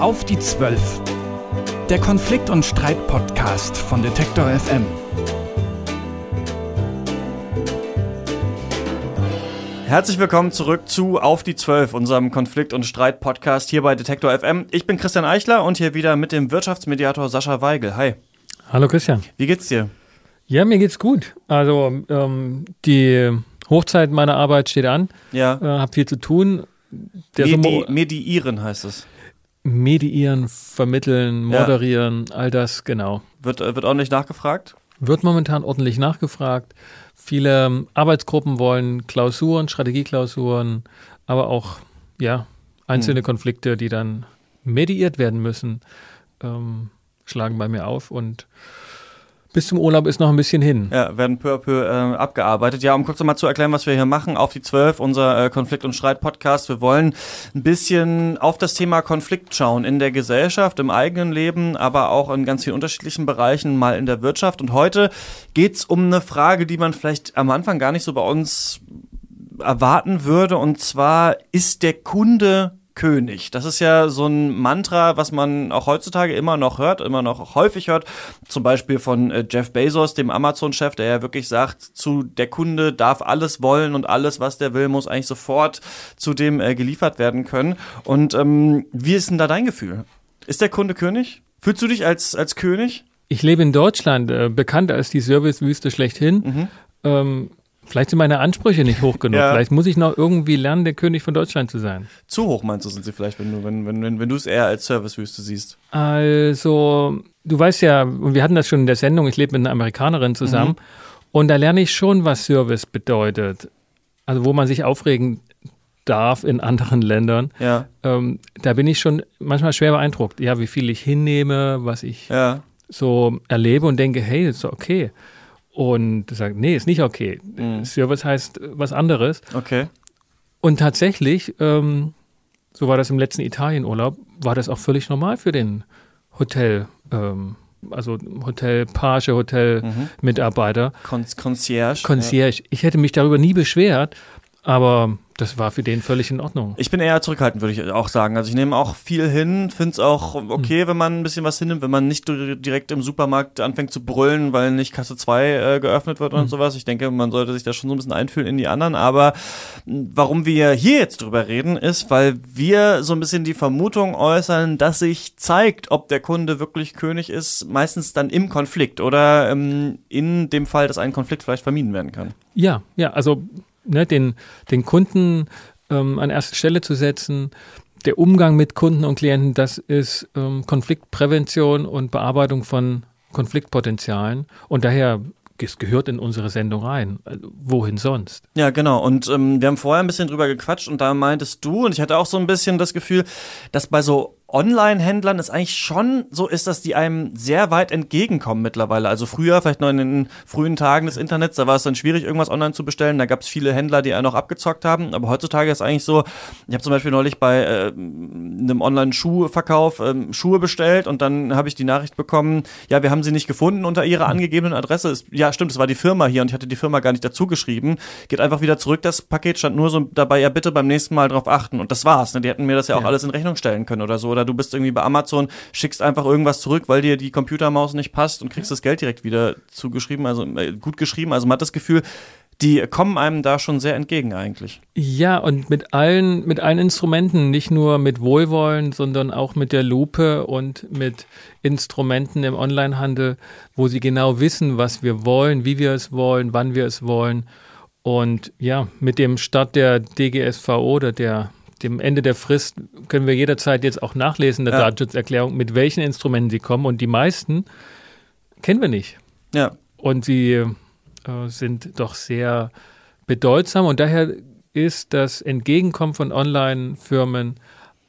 Auf die Zwölf. Der Konflikt- und Streit-Podcast von Detektor FM. Herzlich willkommen zurück zu Auf die Zwölf, unserem Konflikt- und Streit-Podcast hier bei Detektor FM. Ich bin Christian Eichler und hier wieder mit dem Wirtschaftsmediator Sascha Weigel. Hi. Hallo Christian. Wie geht's dir? Ja, mir geht's gut. Also ähm, die Hochzeit meiner Arbeit steht an. Ja. Äh, hab viel zu tun. Der Medi Sommer- mediieren heißt es. Mediieren, vermitteln, Ja. moderieren, all das, genau. Wird, äh, wird ordentlich nachgefragt? Wird momentan ordentlich nachgefragt. Viele ähm, Arbeitsgruppen wollen Klausuren, Strategieklausuren, aber auch ja einzelne Konflikte, die dann mediiert werden müssen, ähm, schlagen bei mir auf und bis zum Urlaub ist noch ein bisschen hin. Ja, werden peu à peu äh, abgearbeitet. Ja, um kurz nochmal zu erklären, was wir hier machen, auf die Zwölf, unser äh, Konflikt- und Streit-Podcast. Wir wollen ein bisschen auf das Thema Konflikt schauen in der Gesellschaft, im eigenen Leben, aber auch in ganz vielen unterschiedlichen Bereichen, mal in der Wirtschaft. Und heute geht's um eine Frage, die man vielleicht am Anfang gar nicht so bei uns erwarten würde. Und zwar, ist der Kunde König. Das ist ja so ein Mantra, was man auch heutzutage immer noch hört, immer noch häufig hört. Zum Beispiel von äh, Jeff Bezos, dem Amazon-Chef, der ja wirklich sagt, zu der Kunde darf alles wollen und alles, was der will, muss eigentlich sofort zu dem äh, geliefert werden können. Und ähm, wie ist denn da dein Gefühl? Ist der Kunde König? Fühlst du dich als, als König? Ich lebe in Deutschland, äh, bekannt als die Servicewüste schlechthin. Ähm, vielleicht sind meine Ansprüche nicht hoch genug. Ja. Vielleicht muss ich noch irgendwie lernen, der König von Deutschland zu sein. Zu hoch meinst du, sind sie vielleicht, wenn du, wenn, wenn, wenn, wenn du es eher als Servicewüste siehst? Also, du weißt ja, und wir hatten das schon in der Sendung, ich lebe mit einer Amerikanerin zusammen. Mhm. Und da lerne ich schon, was Service bedeutet. Also, wo man sich aufregen darf in anderen Ländern. Ja, Ähm, da bin ich schon manchmal schwer beeindruckt. Ja, wie viel ich hinnehme, was ich ja. so erlebe und denke, hey, ist okay. Und sagt, nee, ist nicht okay. Mhm. Service heißt äh, was anderes. Okay. Und tatsächlich, ähm, so war das im letzten Italienurlaub, war das auch völlig normal für den Hotel, ähm, also Hotelpage, Hotelmitarbeiter, Con Concierge. Concierge. Ich hätte mich darüber nie beschwert, aber das war für den völlig in Ordnung. Ich bin eher zurückhaltend, würde ich auch sagen. Also ich nehme auch viel hin, finde es auch okay, wenn man ein bisschen was hinnimmt, wenn man nicht dir- direkt im Supermarkt anfängt zu brüllen, weil nicht Kasse 2 äh, geöffnet wird und sowas. Ich denke, man sollte sich da schon so ein bisschen einfühlen in die anderen. Aber warum wir hier jetzt drüber reden, ist, weil wir so ein bisschen die Vermutung äußern, dass sich zeigt, ob der Kunde wirklich König ist, meistens dann im Konflikt oder ähm, in dem Fall, dass ein Konflikt vielleicht vermieden werden kann. Ja, ja, also ne, den, den Kunden ähm, an erste Stelle zu setzen, der Umgang mit Kunden und Klienten, das ist ähm, Konfliktprävention und Bearbeitung von Konfliktpotenzialen. Und daher, es gehört in unsere Sendung rein. Also, wohin sonst? Ja, genau. Und ähm, wir haben vorher ein bisschen drüber gequatscht und da meintest du, und ich hatte auch so ein bisschen das Gefühl, dass bei so Online-Händlern es eigentlich schon so ist, dass die einem sehr weit entgegenkommen mittlerweile. Also früher, vielleicht noch in den frühen Tagen des Internets, da war es dann schwierig, irgendwas online zu bestellen. Da gab es viele Händler, die einen noch abgezockt haben. Aber heutzutage ist eigentlich so, ich habe zum Beispiel neulich bei äh, einem Online-Schuhverkauf ähm, Schuhe bestellt und dann habe ich die Nachricht bekommen, ja, wir haben sie nicht gefunden unter ihrer angegebenen Adresse. Ist, ja, stimmt, es war die Firma hier und ich hatte die Firma gar nicht dazu geschrieben. Geht einfach wieder zurück, das Paket stand nur so dabei, ja, bitte beim nächsten Mal drauf achten. Und das war's. Ne? Die hätten mir das ja auch Ja. alles in Rechnung stellen können oder so. Oder du bist irgendwie bei Amazon, schickst einfach irgendwas zurück, weil dir die Computermaus nicht passt und kriegst das Geld direkt wieder zugeschrieben, also äh, gut geschrieben. Also man hat das Gefühl, die kommen einem da schon sehr entgegen eigentlich. Ja, und mit allen, mit allen Instrumenten, nicht nur mit Wohlwollen, sondern auch mit der Lupe und mit Instrumenten im Onlinehandel, wo sie genau wissen, was wir wollen, wie wir es wollen, wann wir es wollen. Und ja, mit dem Start der DGSVO oder der, dem Ende der Frist können wir jederzeit jetzt auch nachlesen, der Ja. Datenschutzerklärung, mit welchen Instrumenten sie kommen. Und die meisten kennen wir nicht. Ja, Und sie äh, sind doch sehr bedeutsam und daher ist das Entgegenkommen von Online-Firmen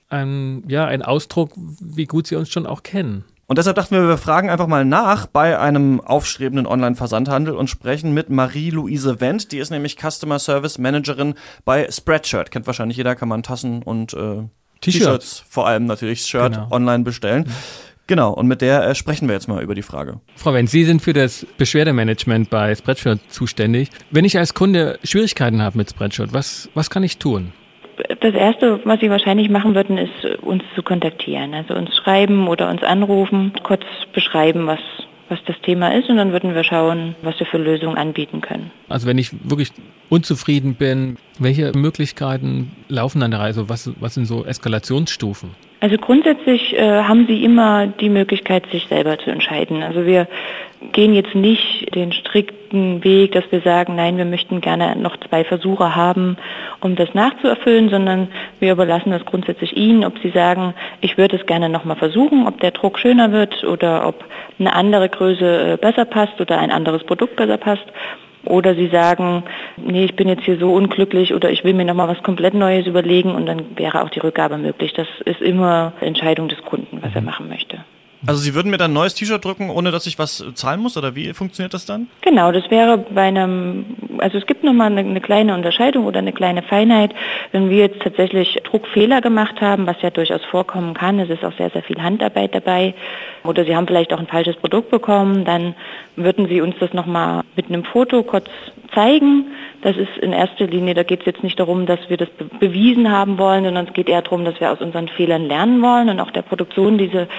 ein, ja, ein Ausdruck, wie gut sie uns schon auch kennen. Und deshalb dachten wir, wir fragen einfach mal nach bei einem aufstrebenden Online-Versandhandel und sprechen mit Marie-Louise Wendt. Die ist nämlich Customer Service Managerin bei Spreadshirt. Kennt wahrscheinlich jeder, kann man Tassen und äh, T-Shirts, vor allem natürlich Shirt Genau. online bestellen. Genau, und mit der äh, sprechen wir jetzt mal über die Frage. Frau Wendt, Sie sind für das Beschwerdemanagement bei Spreadshirt zuständig. Wenn ich als Kunde Schwierigkeiten habe mit Spreadshirt, was, was kann ich tun? Das Erste, was Sie wahrscheinlich machen würden, ist uns zu kontaktieren. Also uns schreiben oder uns anrufen, kurz beschreiben, was, was das Thema ist und dann würden wir schauen, was wir für Lösungen anbieten können. Also wenn ich wirklich unzufrieden bin, welche Möglichkeiten laufen an der Reise? Was, was sind so Eskalationsstufen? Also grundsätzlich äh, haben Sie immer die Möglichkeit, sich selber zu entscheiden. Also wir gehen jetzt nicht den strikten Weg, dass wir sagen, nein, wir möchten gerne noch zwei Versuche haben, um das nachzuerfüllen, sondern wir überlassen das grundsätzlich Ihnen, ob Sie sagen, ich würde es gerne nochmal versuchen, ob der Druck schöner wird oder ob eine andere Größe äh, besser passt oder ein anderes Produkt besser passt. Oder sie sagen, nee, ich bin jetzt hier so unglücklich oder ich will mir nochmal was komplett Neues überlegen und dann wäre auch die Rückgabe möglich. Das ist immer Entscheidung des Kunden, was er mhm. machen möchte. Also Sie würden mir dann ein neues T-Shirt drücken, ohne dass ich was zahlen muss oder wie funktioniert das dann? Genau, das wäre bei einem, also es gibt nochmal eine, eine kleine Unterscheidung oder eine kleine Feinheit. Wenn wir jetzt tatsächlich Druckfehler gemacht haben, was ja durchaus vorkommen kann, es ist auch sehr, sehr viel Handarbeit dabei oder Sie haben vielleicht auch ein falsches Produkt bekommen, dann würden Sie uns das nochmal mit einem Foto kurz zeigen. Das ist in erster Linie, da geht es jetzt nicht darum, dass wir das bewiesen haben wollen, sondern es geht eher darum, dass wir aus unseren Fehlern lernen wollen und auch der Produktion diese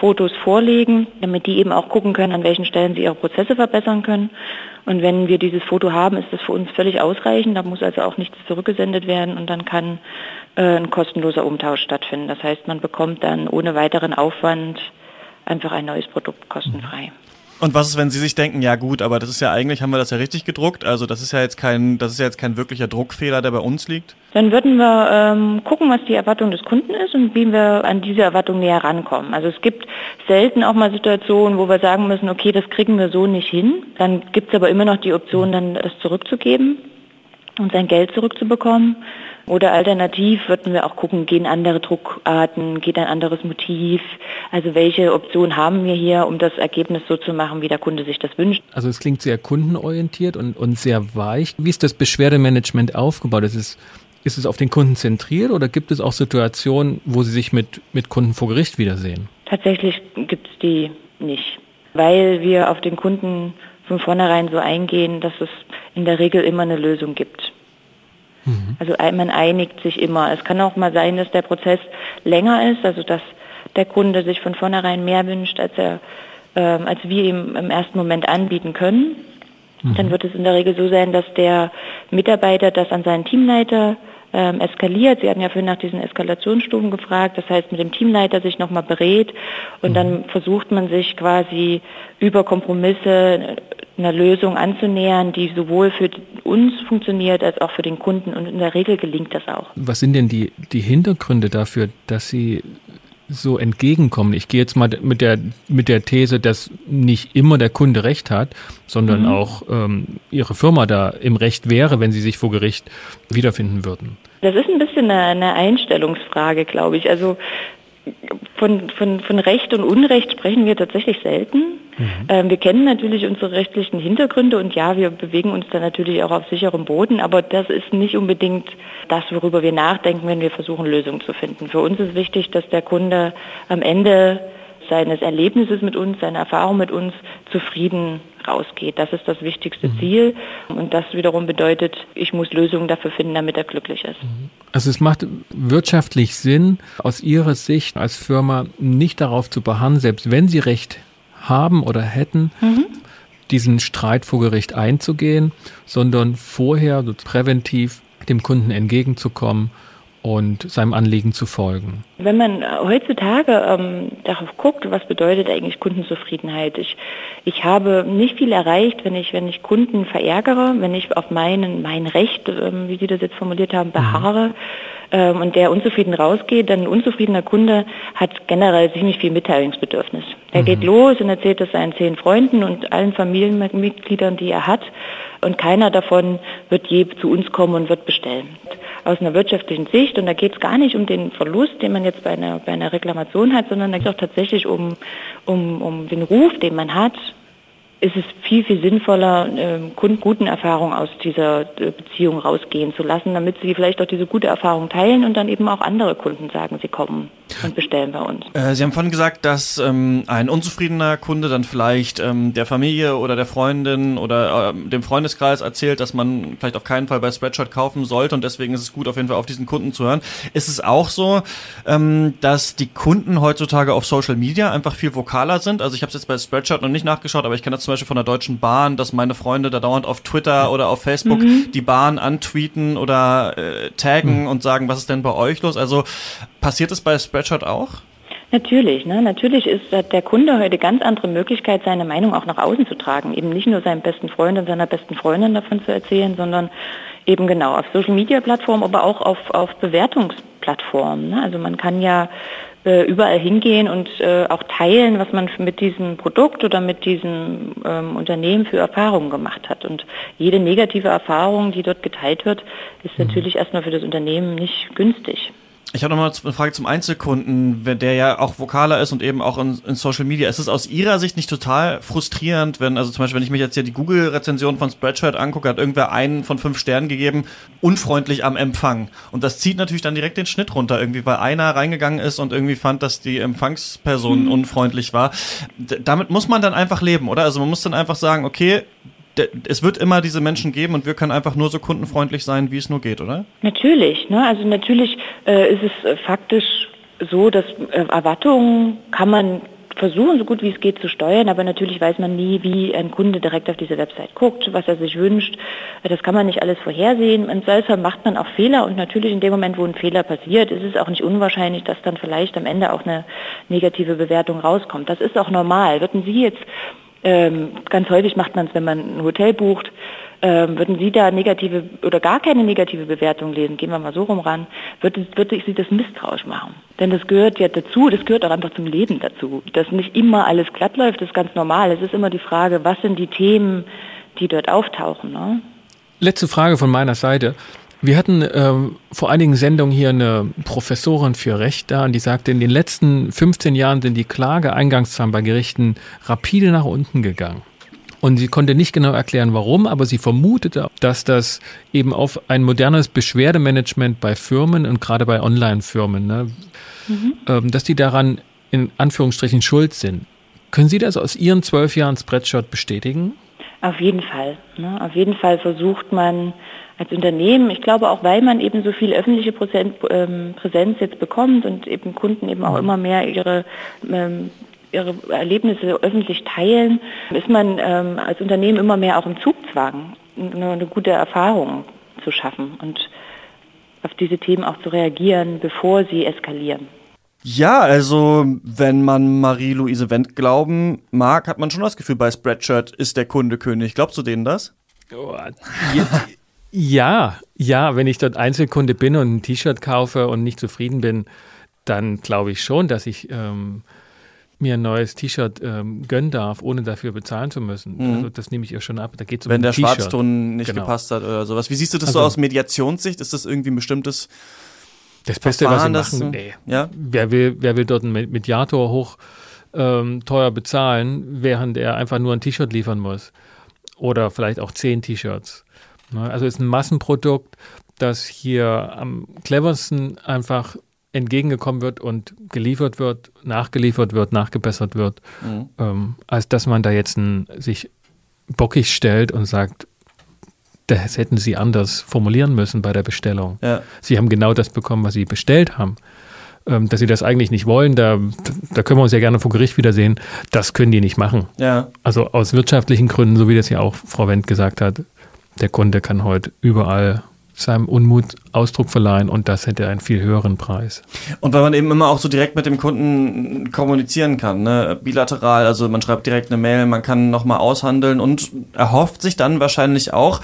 Fotos vorlegen, damit die eben auch gucken können, an welchen Stellen sie ihre Prozesse verbessern können. Und wenn wir dieses Foto haben, ist das für uns völlig ausreichend. Da muss also auch nichts zurückgesendet werden und dann kann äh, ein kostenloser Umtausch stattfinden. Das heißt, man bekommt dann ohne weiteren Aufwand einfach ein neues Produkt kostenfrei. Und was ist, wenn Sie sich denken, ja gut, aber das ist ja eigentlich, haben wir das ja richtig gedruckt, also das ist ja jetzt kein, das ist ja jetzt kein wirklicher Druckfehler, der bei uns liegt? Dann würden wir ähm, gucken, was die Erwartung des Kunden ist und wie wir an diese Erwartung näher rankommen. Also es gibt selten auch mal Situationen, wo wir sagen müssen, okay, das kriegen wir so nicht hin. Dann gibt es aber immer noch die Option, dann das zurückzugeben und sein Geld zurückzubekommen. Oder alternativ würden wir auch gucken, gehen andere Druckarten, geht ein anderes Motiv. Also welche Option haben wir hier, um das Ergebnis so zu machen, wie der Kunde sich das wünscht. Also es klingt sehr kundenorientiert und, und sehr weich. Wie ist das Beschwerdemanagement aufgebaut? Ist es, ist es auf den Kunden zentriert oder gibt es auch Situationen, wo Sie sich mit, mit Kunden vor Gericht wiedersehen? Tatsächlich gibt es die nicht, weil wir auf den Kunden von vornherein so eingehen, dass es in der Regel immer eine Lösung gibt. Mhm. Also man einigt sich immer. Es kann auch mal sein, dass der Prozess länger ist, also dass der Kunde sich von vornherein mehr wünscht, als, er, ähm, als wir ihm im ersten Moment anbieten können. Mhm. Dann wird es in der Regel so sein, dass der Mitarbeiter das an seinen Teamleiter ähm, eskaliert. Sie hatten ja vorhin nach diesen Eskalationsstufen gefragt. Das heißt, mit dem Teamleiter sich nochmal berät und mhm. dann versucht man sich quasi über Kompromisse einer Lösung anzunähern, die sowohl für uns funktioniert als auch für den Kunden. Und in der Regel gelingt das auch. Was sind denn die, die Hintergründe dafür, dass Sie so entgegenkommen? Ich gehe jetzt mal mit der, mit der These, dass nicht immer der Kunde Recht hat, sondern mhm. auch ähm, Ihre Firma da im Recht wäre, wenn Sie sich vor Gericht wiederfinden würden. Das ist ein bisschen eine, eine Einstellungsfrage, glaube ich. Also von, von, von Recht und Unrecht sprechen wir tatsächlich selten. Mhm. Ähm, wir kennen natürlich unsere rechtlichen Hintergründe und ja, wir bewegen uns da natürlich auch auf sicherem Boden, aber das ist nicht unbedingt das, worüber wir nachdenken, wenn wir versuchen, Lösungen zu finden. Für uns ist wichtig, dass der Kunde am Ende seines Erlebnisses mit uns, seiner Erfahrung mit uns zufrieden rausgeht. Das ist das wichtigste mhm. Ziel und das wiederum bedeutet, ich muss Lösungen dafür finden, damit er glücklich ist. Mhm. Also es macht wirtschaftlich Sinn, aus Ihrer Sicht als Firma nicht darauf zu beharren, selbst wenn Sie Recht haben oder hätten, mhm. diesen Streit vor Gericht einzugehen, sondern vorher präventiv dem Kunden entgegenzukommen und seinem Anliegen zu folgen. Wenn man heutzutage ähm, darauf guckt, was bedeutet eigentlich Kundenzufriedenheit? Ich, ich habe nicht viel erreicht, wenn ich, wenn ich Kunden verärgere, wenn ich auf meinen, mein Recht, ähm, wie Sie das jetzt formuliert haben, beharre. Mhm ähm, und der unzufrieden rausgeht, dann ein unzufriedener Kunde hat generell ziemlich viel Mitteilungsbedürfnis. Er mhm. geht los und erzählt es seinen zehn Freunden und allen Familienmitgliedern, die er hat und keiner davon wird je zu uns kommen und wird bestellen. Aus einer wirtschaftlichen Sicht, und da geht es gar nicht um den Verlust, den man jetzt bei einer, bei einer Reklamation hat, sondern da geht es auch tatsächlich um, um, um den Ruf, den man hat, ist es viel, viel sinnvoller, ähm, Kunden guten Erfahrungen aus dieser äh, Beziehung rausgehen zu lassen, damit sie vielleicht auch diese gute Erfahrung teilen und dann eben auch andere Kunden sagen, sie kommen. und bestellen bei uns. Äh, Sie haben vorhin gesagt, dass ähm, ein unzufriedener Kunde dann vielleicht ähm, der Familie oder der Freundin oder äh, dem Freundeskreis erzählt, dass man vielleicht auf keinen Fall bei Spreadshirt kaufen sollte und deswegen ist es gut, auf jeden Fall auf diesen Kunden zu hören. Ist es auch so, dass die Kunden heutzutage auf Social Media einfach viel vokaler sind? Also ich habe es jetzt bei Spreadshirt noch nicht nachgeschaut, aber ich kenne das zum Beispiel von der Deutschen Bahn, dass meine Freunde da dauernd auf Twitter oder auf Facebook mhm. die Bahn antweeten oder äh, taggen mhm. und sagen, was ist denn bei euch los? Also passiert es bei Spreadshirt auch? Natürlich, ne? natürlich ist der Kunde heute ganz andere Möglichkeit, seine Meinung auch nach außen zu tragen. Eben nicht nur seinem besten Freund und seiner besten Freundin davon zu erzählen, sondern eben genau auf Social Media Plattformen, aber auch auf, auf Bewertungsplattformen. Ne? Also man kann ja äh, überall hingehen und äh, auch teilen, was man mit diesem Produkt oder mit diesem ähm, Unternehmen für Erfahrungen gemacht hat. Und jede negative Erfahrung, die dort geteilt wird, ist mhm. natürlich erstmal für das Unternehmen nicht günstig. Ich habe nochmal eine Frage zum Einzelkunden, der ja auch vokaler ist und eben auch in, in, Social Media. Ist es aus Ihrer Sicht nicht total frustrierend, wenn, also zum Beispiel, wenn ich mich jetzt hier die Google-Rezension von Spreadshirt angucke, hat irgendwer einen von fünf Sternen gegeben, unfreundlich am Empfang. Und das zieht natürlich dann direkt den Schnitt runter, irgendwie, weil einer reingegangen ist und irgendwie fand, dass die Empfangsperson mhm. unfreundlich war. D damit muss man dann einfach leben, oder? Also man muss dann einfach sagen, okay, es wird immer diese Menschen geben und wir können einfach nur so kundenfreundlich sein, wie es nur geht, oder? Natürlich. Ne? Also natürlich äh, ist es äh, faktisch so, dass äh, Erwartungen kann man versuchen, so gut wie es geht zu steuern, aber natürlich weiß man nie, wie ein Kunde direkt auf diese Website guckt, was er sich wünscht. Das kann man nicht alles vorhersehen. Im Zweifelsfall macht man auch Fehler und natürlich in dem Moment, wo ein Fehler passiert, ist es auch nicht unwahrscheinlich, dass dann vielleicht am Ende auch eine negative Bewertung rauskommt. Das ist auch normal. Würden Sie jetzt ähm, ganz häufig macht man es, wenn man ein Hotel bucht. Ähm, würden Sie da negative oder gar keine negative Bewertung lesen, gehen wir mal so rum ran, würde, würde Sie das misstrauisch machen. Denn das gehört ja dazu, das gehört auch einfach zum Leben dazu. Dass nicht immer alles glatt läuft, ist ganz normal. Es ist immer die Frage, was sind die Themen, die dort auftauchen. Ne? Letzte Frage von meiner Seite. Wir hatten ähm, vor einigen Sendungen hier eine Professorin für Recht da und die sagte, in den letzten 15 Jahren sind die Klageeingangszahlen bei Gerichten rapide nach unten gegangen. Und sie konnte nicht genau erklären, warum, aber sie vermutete, dass das eben auf ein modernes Beschwerdemanagement bei Firmen und gerade bei Online-Firmen, ne, mhm. ähm, dass die daran in Anführungsstrichen schuld sind. Können Sie das aus Ihren zwölf Jahren Spreadshot bestätigen? Auf jeden Fall. Ne? Auf jeden Fall versucht man als Unternehmen, ich glaube auch, weil man eben so viel öffentliche Prozent, ähm, Präsenz jetzt bekommt und eben Kunden eben auch mhm. immer mehr ihre ähm, ihre Erlebnisse öffentlich teilen, ist man ähm, als Unternehmen immer mehr auch im Zugzwang, eine, eine gute Erfahrung zu schaffen und auf diese Themen auch zu reagieren, bevor sie eskalieren. Ja, also wenn man Marie-Louise Wendt glauben mag, hat man schon das Gefühl, bei Spreadshirt ist der Kunde König. Glaubst du denen das? Oh, ja, ja, wenn ich dort Einzelkunde bin und ein T-Shirt kaufe und nicht zufrieden bin, dann glaube ich schon, dass ich ähm, mir ein neues T-Shirt ähm, gönnen darf, ohne dafür bezahlen zu müssen. Mhm. Also das nehme ich ihr schon ab. Da geht's um Wenn der Schwarzton nicht genau. gepasst hat oder sowas. Wie siehst du das also, so aus Mediationssicht? Ist das irgendwie ein bestimmtes Das Beste, Verfahren, was sie machen, nee. ja? wer, will, wer will dort einen Mediator hoch ähm, teuer bezahlen, während er einfach nur ein T-Shirt liefern muss? Oder vielleicht auch zehn T-Shirts. Ne? Also ist ein Massenprodukt, das hier am cleversten einfach entgegengekommen wird und geliefert wird, nachgeliefert wird, nachgebessert wird, mhm. ähm, als dass man da jetzt ein, sich bockig stellt und sagt, das hätten sie anders formulieren müssen bei der Bestellung. Ja. Sie haben genau das bekommen, was sie bestellt haben. Ähm, dass sie das eigentlich nicht wollen, da, da können wir uns ja gerne vor Gericht wiedersehen. Das können die nicht machen. Ja. Also aus wirtschaftlichen Gründen, so wie das ja auch Frau Wendt gesagt hat, der Kunde kann heute überall seinem Unmut Ausdruck verleihen und das hätte einen viel höheren Preis. Und weil man eben immer auch so direkt mit dem Kunden kommunizieren kann, ne? bilateral, also man schreibt direkt eine Mail, man kann nochmal aushandeln und erhofft sich dann wahrscheinlich auch,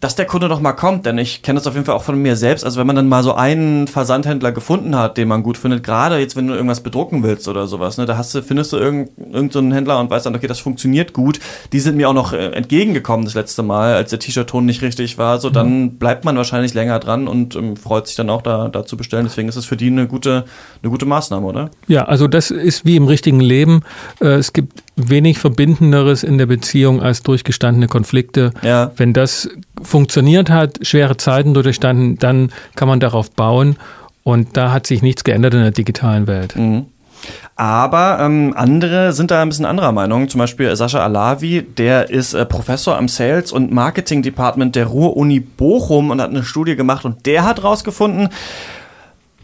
dass der Kunde noch mal kommt, denn ich kenne das auf jeden Fall auch von mir selbst. Also wenn man dann mal so einen Versandhändler gefunden hat, den man gut findet, gerade jetzt, wenn du irgendwas bedrucken willst oder sowas, ne, da hast du, findest du irgendeinen irgend so Händler und weißt dann, okay, das funktioniert gut. Die sind mir auch noch äh, entgegengekommen das letzte Mal, als der T-Shirt-Ton nicht richtig war. So, dann mhm. bleibt man wahrscheinlich länger dran und ähm, freut sich dann auch da, da zu bestellen. Deswegen ist es für die eine gute, eine gute Maßnahme, oder? Ja, also das ist wie im richtigen Leben. Äh, es gibt wenig Verbindenderes in der Beziehung als durchgestandene Konflikte. Ja. Wenn das funktioniert hat, schwere Zeiten durchstanden, dann kann man darauf bauen Und da hat sich nichts geändert in der digitalen Welt. Mhm. Aber ähm, andere sind da ein bisschen anderer Meinung. Zum Beispiel Sascha Alavi, der ist äh, Professor am Sales- und Marketing Department der Ruhr-Uni Bochum und hat eine Studie gemacht und der hat rausgefunden,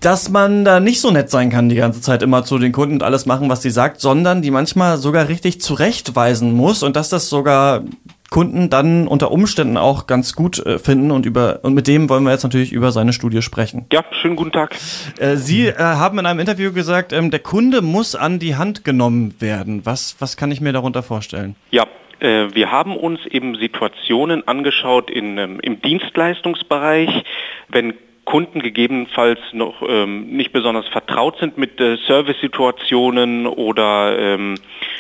dass man da nicht so nett sein kann die ganze Zeit immer zu den Kunden und alles machen, was sie sagt, sondern die manchmal sogar richtig zurechtweisen muss und dass das sogar Kunden dann unter Umständen auch ganz gut äh, finden und über und mit dem wollen wir jetzt natürlich über seine Studie sprechen. Ja, schönen guten Tag. Äh, Sie äh, haben in einem Interview gesagt, ähm, der Kunde muss an die Hand genommen werden. Was, was kann ich mir darunter vorstellen? Ja, äh, wir haben uns eben Situationen angeschaut in, ähm, im Dienstleistungsbereich, wenn Kunden gegebenenfalls noch ähm, nicht besonders vertraut sind mit äh, Service-Situationen oder ähm,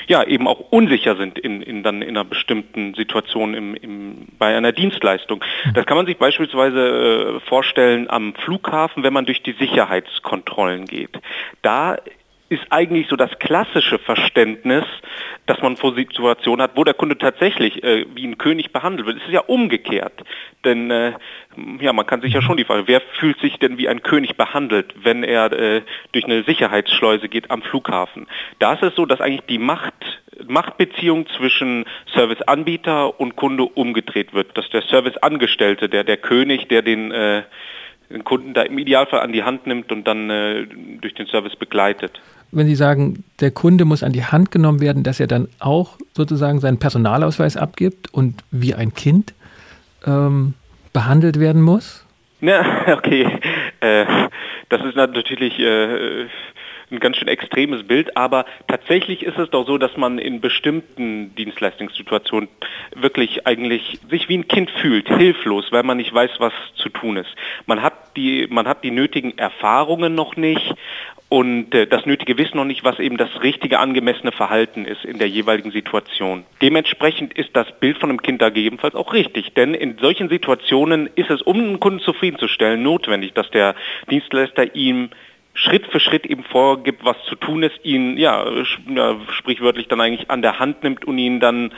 ja eben auch unsicher sind in, in dann in einer bestimmten Situation im, im, bei einer Dienstleistung. Das kann man sich beispielsweise äh, vorstellen am Flughafen, wenn man durch die Sicherheitskontrollen geht. Da ist eigentlich so das klassische Verständnis, dass man vor Situationen hat, wo der Kunde tatsächlich äh, wie ein König behandelt wird. Es ist ja umgekehrt. Denn äh, ja, man kann sich ja schon die Frage, wer fühlt sich denn wie ein König behandelt, wenn er äh, durch eine Sicherheitsschleuse geht am Flughafen? Da ist es so, dass eigentlich die Macht, Machtbeziehung zwischen Serviceanbieter und Kunde umgedreht wird. Dass der Serviceangestellte, der, der König, der den äh, den Kunden da im Idealfall an die Hand nimmt und dann äh, durch den Service begleitet wenn Sie sagen, der Kunde muss an die Hand genommen werden, dass er dann auch sozusagen seinen Personalausweis abgibt und wie ein Kind ähm, behandelt werden muss? Ja, okay. Äh, das ist natürlich äh, ein ganz schön extremes Bild, aber tatsächlich ist es doch so, dass man in bestimmten Dienstleistungssituationen wirklich eigentlich sich wie ein Kind fühlt, hilflos, weil man nicht weiß, was zu tun ist. Man hat die, man hat die nötigen Erfahrungen noch nicht und äh, das nötige Wissen noch nicht, was eben das richtige angemessene Verhalten ist in der jeweiligen Situation. Dementsprechend ist das Bild von einem Kind da gegebenenfalls auch richtig, denn in solchen Situationen ist es, um einen Kunden zufriedenzustellen, notwendig, dass der Dienstleister ihm Schritt für Schritt eben vorgibt, was zu tun ist, ihn ja, sprichwörtlich dann eigentlich an der Hand nimmt und ihn dann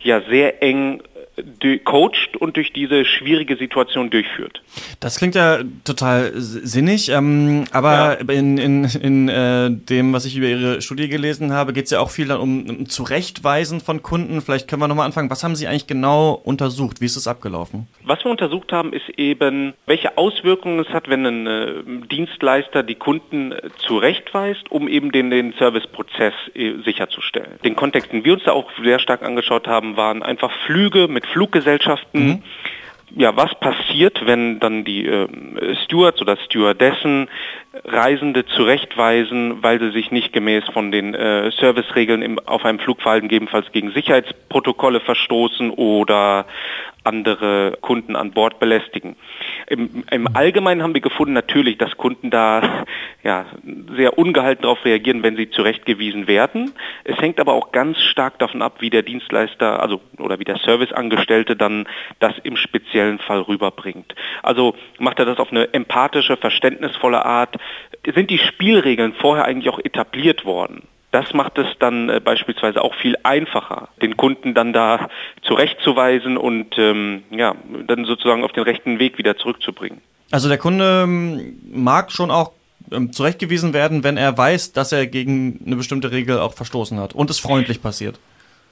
ja sehr eng coacht und durch diese schwierige Situation durchführt. Das klingt ja total sinnig, ähm, aber ja. in, in, in äh, dem, was ich über Ihre Studie gelesen habe, geht es ja auch viel dann um, um Zurechtweisen von Kunden. Vielleicht können wir nochmal anfangen. Was haben Sie eigentlich genau untersucht? Wie ist es abgelaufen? Was wir untersucht haben, ist eben, welche Auswirkungen es hat, wenn ein äh, Dienstleister die Kunden äh, zurechtweist, um eben den, den Serviceprozess äh, sicherzustellen. Den Kontext, den wir uns da auch sehr stark angeschaut haben, waren einfach Flüge mit Fluggesellschaften. Mhm. Ja, was passiert, wenn dann die äh, Stewards oder Stewardessen Reisende zurechtweisen, weil sie sich nicht gemäß von den äh, Serviceregeln im, auf einem Flugverhalten gegebenenfalls gegen Sicherheitsprotokolle verstoßen oder andere Kunden an Bord belästigen. Im, Im, Allgemeinen haben wir gefunden natürlich, dass Kunden da ja, sehr ungehalten darauf reagieren, wenn sie zurechtgewiesen werden. Es hängt aber auch ganz stark davon ab, wie der Dienstleister, also oder wie der Serviceangestellte dann das im speziellen Fall rüberbringt. Also macht er das auf eine empathische, verständnisvolle Art? Sind die Spielregeln vorher eigentlich auch etabliert worden? Das macht es dann äh, beispielsweise auch viel einfacher, den Kunden dann da zurechtzuweisen und ähm, ja, dann sozusagen auf den rechten Weg wieder zurückzubringen. Also der Kunde ähm, mag schon auch ähm, zurechtgewiesen werden, wenn er weiß, dass er gegen eine bestimmte Regel auch verstoßen hat und es freundlich passiert.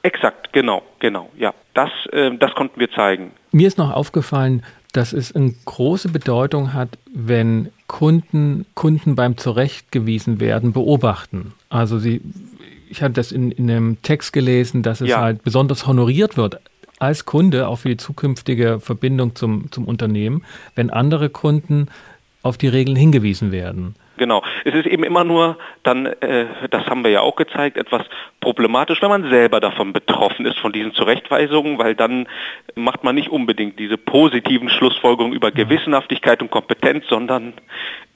Exakt, genau, genau, ja. Das, äh, das konnten wir zeigen. Mir ist noch aufgefallen, dass es eine große Bedeutung hat, wenn Kunden, Kunden beim Zurechtgewiesen werden beobachten. Also sie, ich hatte das in, in einem Text gelesen, dass es ja. halt besonders honoriert wird als Kunde, auch für die zukünftige Verbindung zum, zum Unternehmen, wenn andere Kunden auf die Regeln hingewiesen werden. Genau. Es ist eben immer nur dann, äh, das haben wir ja auch gezeigt, etwas problematisch, wenn man selber davon betroffen ist, von diesen Zurechtweisungen, weil dann macht man nicht unbedingt diese positiven Schlussfolgerungen über Gewissenhaftigkeit und Kompetenz, sondern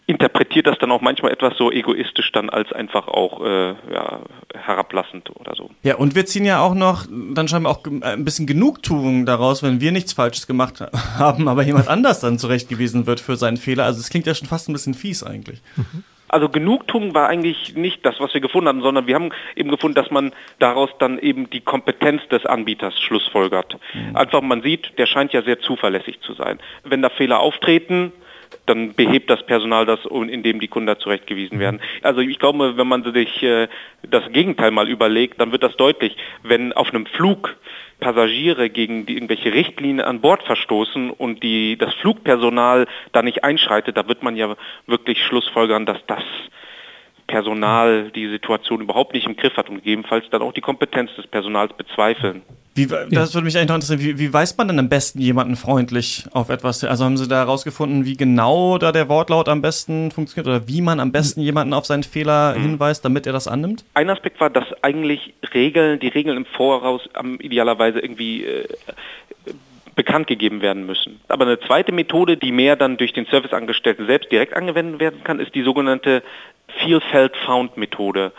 interpretiert das dann auch manchmal etwas so egoistisch dann als einfach auch äh, ja, herablassend oder so. Ja, und wir ziehen ja auch noch dann scheinbar auch ein bisschen Genugtuung daraus, wenn wir nichts Falsches gemacht haben, aber jemand anders dann zurechtgewiesen wird für seinen Fehler. Also es klingt ja schon fast ein bisschen fies eigentlich. Mhm. Also Genugtuung war eigentlich nicht das, was wir gefunden haben, sondern wir haben eben gefunden, dass man daraus dann eben die Kompetenz des Anbieters schlussfolgert. Mhm. Einfach man sieht, der scheint ja sehr zuverlässig zu sein. Wenn da Fehler auftreten, dann behebt das Personal das, indem die Kunden da zurechtgewiesen werden. Also ich glaube, wenn man sich äh, das Gegenteil mal überlegt, dann wird das deutlich. Wenn auf einem Flug Passagiere gegen die irgendwelche Richtlinien an Bord verstoßen und die, das Flugpersonal da nicht einschreitet, da wird man ja wirklich schlussfolgern, dass das Personal die Situation überhaupt nicht im Griff hat und gegebenenfalls dann auch die Kompetenz des Personals bezweifeln. Wie, das würde mich eigentlich noch interessieren. Wie, wie weist man denn am besten jemanden freundlich auf etwas? Also haben Sie da herausgefunden, wie genau da der Wortlaut am besten funktioniert oder wie man am besten jemanden auf seinen Fehler mhm. hinweist, damit er das annimmt? Ein Aspekt war, dass eigentlich Regeln, die Regeln im Voraus am idealerweise irgendwie äh, bekannt gegeben werden müssen. Aber eine zweite Methode, die mehr dann durch den Serviceangestellten selbst direkt angewendet werden kann, ist die sogenannte Feel Felt Found Methode.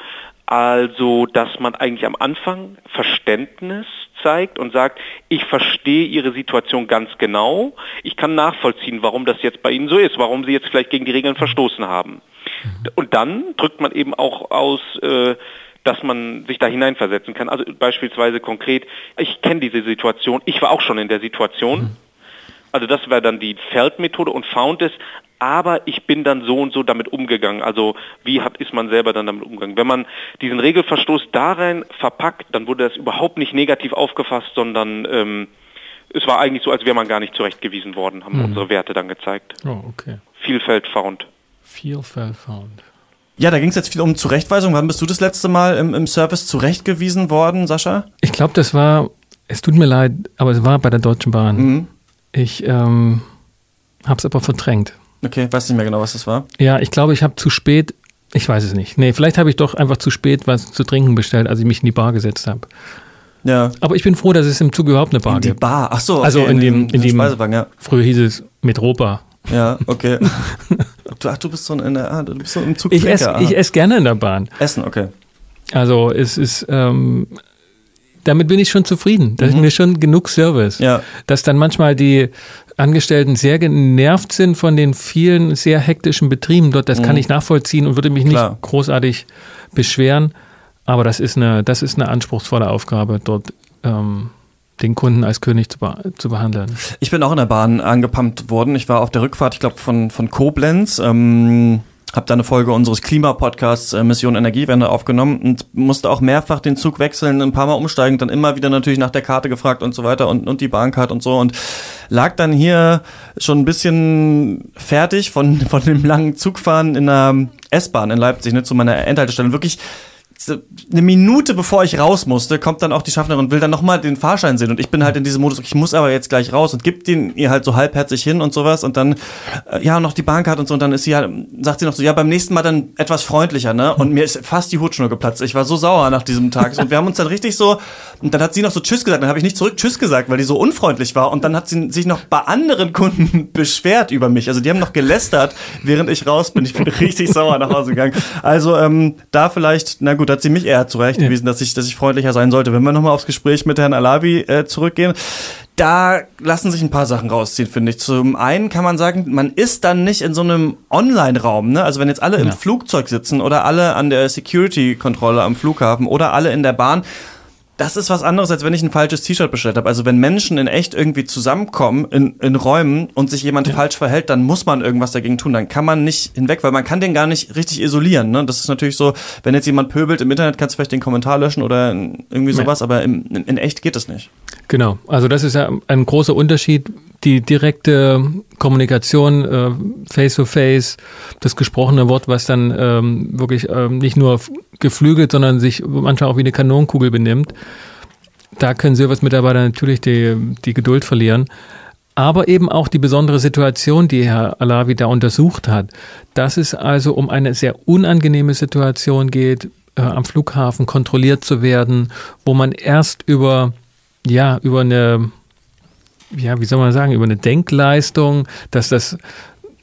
Also, dass man eigentlich am Anfang Verständnis zeigt und sagt, ich verstehe Ihre Situation ganz genau. Ich kann nachvollziehen, warum das jetzt bei Ihnen so ist, warum Sie jetzt vielleicht gegen die Regeln verstoßen haben. Und dann drückt man eben auch aus, äh, dass man sich da hineinversetzen kann. Also beispielsweise konkret, ich kenne diese Situation, ich war auch schon in der Situation. Also das wäre dann die Feldmethode und Found ist, aber ich bin dann so und so damit umgegangen. Also wie hat, ist man selber dann damit umgegangen? Wenn man diesen Regelverstoß darin verpackt, dann wurde das überhaupt nicht negativ aufgefasst, sondern ähm, es war eigentlich so, als wäre man gar nicht zurechtgewiesen worden, haben mhm. unsere Werte dann gezeigt. Oh, okay. Vielfalt found. Vielfalt found. Ja, da ging es jetzt viel um Zurechtweisung. Wann bist du das letzte Mal im, im Service zurechtgewiesen worden, Sascha? Ich glaube, das war, es tut mir leid, aber es war bei der Deutschen Bahn. Mhm. Ich ähm, habe es aber verdrängt. Okay, weiß nicht mehr genau, was das war. Ja, ich glaube, ich habe zu spät, ich weiß es nicht. Nee, vielleicht habe ich doch einfach zu spät was zu trinken bestellt, als ich mich in die Bar gesetzt habe. Ja. Aber ich bin froh, dass es im Zug überhaupt eine Bar in gibt. Die Bar, ach so. Okay, also in, dem, in, dem, ja. früher hieß es Metropa. Ja, okay. ach, du bist so in der, ah, du bist so im Zug. Ich esse ess gerne in der Bahn. Essen, okay. Also es ist, ähm, damit bin ich schon zufrieden. Das mhm. ist mir schon genug Service. Ja. Dass dann manchmal die Angestellten sehr genervt sind von den vielen sehr hektischen Betrieben dort, das mhm. kann ich nachvollziehen und würde mich Klar. nicht großartig beschweren. Aber das ist eine, das ist eine anspruchsvolle Aufgabe, dort ähm, den Kunden als König zu, be zu, behandeln. Ich bin auch in der Bahn angepumpt worden. Ich war auf der Rückfahrt, ich glaube, von, von Koblenz. Ähm habe da eine Folge unseres Klimapodcasts äh, Mission Energiewende aufgenommen und musste auch mehrfach den Zug wechseln, ein paar Mal umsteigen, dann immer wieder natürlich nach der Karte gefragt und so weiter und, und die Bahncard und so und lag dann hier schon ein bisschen fertig von, von dem langen Zugfahren in der S-Bahn in Leipzig, ne, zu meiner Endhaltestelle. Wirklich eine Minute bevor ich raus musste, kommt dann auch die Schaffnerin und will dann nochmal den Fahrschein sehen. Und ich bin halt in diesem Modus, ich muss aber jetzt gleich raus und gibt den ihr halt so halbherzig hin und sowas. Und dann, äh, ja, noch die Bahnkarte und so. Und dann ist sie halt, sagt sie noch so, ja, beim nächsten Mal dann etwas freundlicher, ne? Und mir ist fast die Hutschnur geplatzt. Ich war so sauer nach diesem Tag. Und wir haben uns dann richtig so, und dann hat sie noch so Tschüss gesagt. Dann habe ich nicht zurück Tschüss gesagt, weil die so unfreundlich war. Und dann hat sie sich noch bei anderen Kunden beschwert über mich. Also die haben noch gelästert, während ich raus bin. Ich bin richtig sauer nach Hause gegangen. Also ähm, da vielleicht, na gut, hat sie mich eher zurechtgewiesen, ja. dass ich, dass ich freundlicher sein sollte. Wenn wir nochmal aufs Gespräch mit Herrn Alavi äh, zurückgehen, da lassen sich ein paar Sachen rausziehen, finde ich. Zum einen kann man sagen, man ist dann nicht in so einem Online-Raum. Ne? Also wenn jetzt alle ja. im Flugzeug sitzen oder alle an der Security-Kontrolle am Flughafen oder alle in der Bahn, das ist was anderes, als wenn ich ein falsches T-Shirt bestellt habe. Also wenn Menschen in echt irgendwie zusammenkommen in, in Räumen und sich jemand ja. falsch verhält, dann muss man irgendwas dagegen tun. Dann kann man nicht hinweg, weil man kann den gar nicht richtig isolieren. Ne? Das ist natürlich so, wenn jetzt jemand pöbelt im Internet, kannst du vielleicht den Kommentar löschen oder irgendwie sowas, ja. aber in, in echt geht das nicht. Genau, also das ist ja ein großer Unterschied. Die direkte Kommunikation, äh, face-to-face, das gesprochene Wort, was dann ähm, wirklich ähm, nicht nur geflügelt, sondern sich manchmal auch wie eine Kanonenkugel benimmt. Da können Service-Mitarbeiter natürlich die, die Geduld verlieren. Aber eben auch die besondere Situation, die Herr Alavi da untersucht hat, dass es also um eine sehr unangenehme Situation geht, äh, am Flughafen kontrolliert zu werden, wo man erst über ja, über eine, ja, wie soll man sagen, über eine Denkleistung, dass das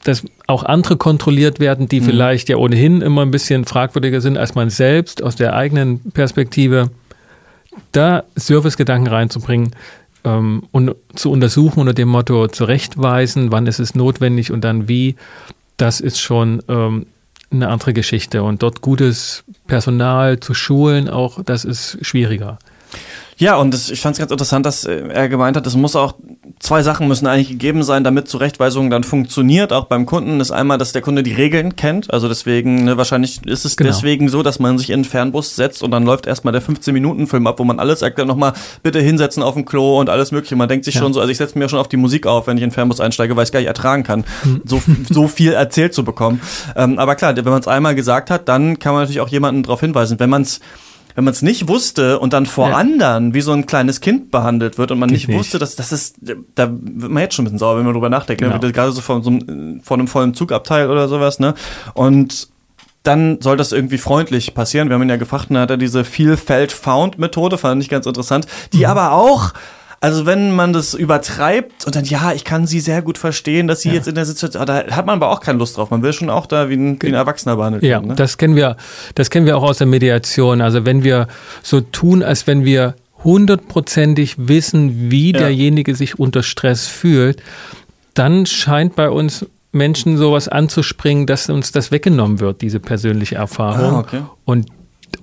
dass auch andere kontrolliert werden, die mhm. vielleicht ja ohnehin immer ein bisschen fragwürdiger sind als man selbst aus der eigenen Perspektive, da Servicegedanken reinzubringen ähm, und zu untersuchen unter dem Motto zurechtweisen, wann ist es notwendig und dann wie, das ist schon ähm, eine andere Geschichte. Und dort gutes Personal zu schulen, auch das ist schwieriger. Ja, und das, ich fand es ganz interessant, dass äh, er gemeint hat, es muss auch, zwei Sachen müssen eigentlich gegeben sein, damit Zurechtweisung dann funktioniert, auch beim Kunden, ist einmal, dass der Kunde die Regeln kennt, also deswegen, ne, wahrscheinlich ist es genau. deswegen so, dass man sich in einen Fernbus setzt und dann läuft erstmal der 15-Minuten-Film ab, wo man alles sagt, dann nochmal bitte hinsetzen auf dem Klo und alles mögliche. Man denkt sich ja. schon so, also ich setze mir schon auf die Musik auf, wenn ich in den Fernbus einsteige, weil ich es gar nicht ertragen kann, hm. so, so viel erzählt zu bekommen. Ähm, aber klar, wenn man es einmal gesagt hat, dann kann man natürlich auch jemanden darauf hinweisen. Wenn man es wenn man es nicht wusste und dann vor ja. anderen wie so ein kleines Kind behandelt wird und man nicht, nicht, wusste, dass das ist, da wird man jetzt schon ein bisschen sauer, wenn man drüber nachdenkt. Ne? Genau. Ne? Gerade so von so einem, von einem vollen Zugabteil oder sowas, ne? Und dann soll das irgendwie freundlich passieren. Wir haben ihn ja gefragt, dann hat er diese Vielfeld-Found-Methode, fand ich ganz interessant, die mhm. aber auch also wenn man das übertreibt und dann, ja, ich kann sie sehr gut verstehen, dass sie ja. jetzt in der Situation, da hat man aber auch keine Lust drauf. Man will schon auch da wie ein, wie ein Erwachsener behandelt werden. Ja, ne? das kennen wir, das kennen wir auch aus der Mediation. Also wenn wir so tun, als wenn wir hundertprozentig wissen, wie ja. derjenige sich unter Stress fühlt, dann scheint bei uns Menschen sowas anzuspringen, dass uns das weggenommen wird, diese persönliche Erfahrung. Ah, okay. Und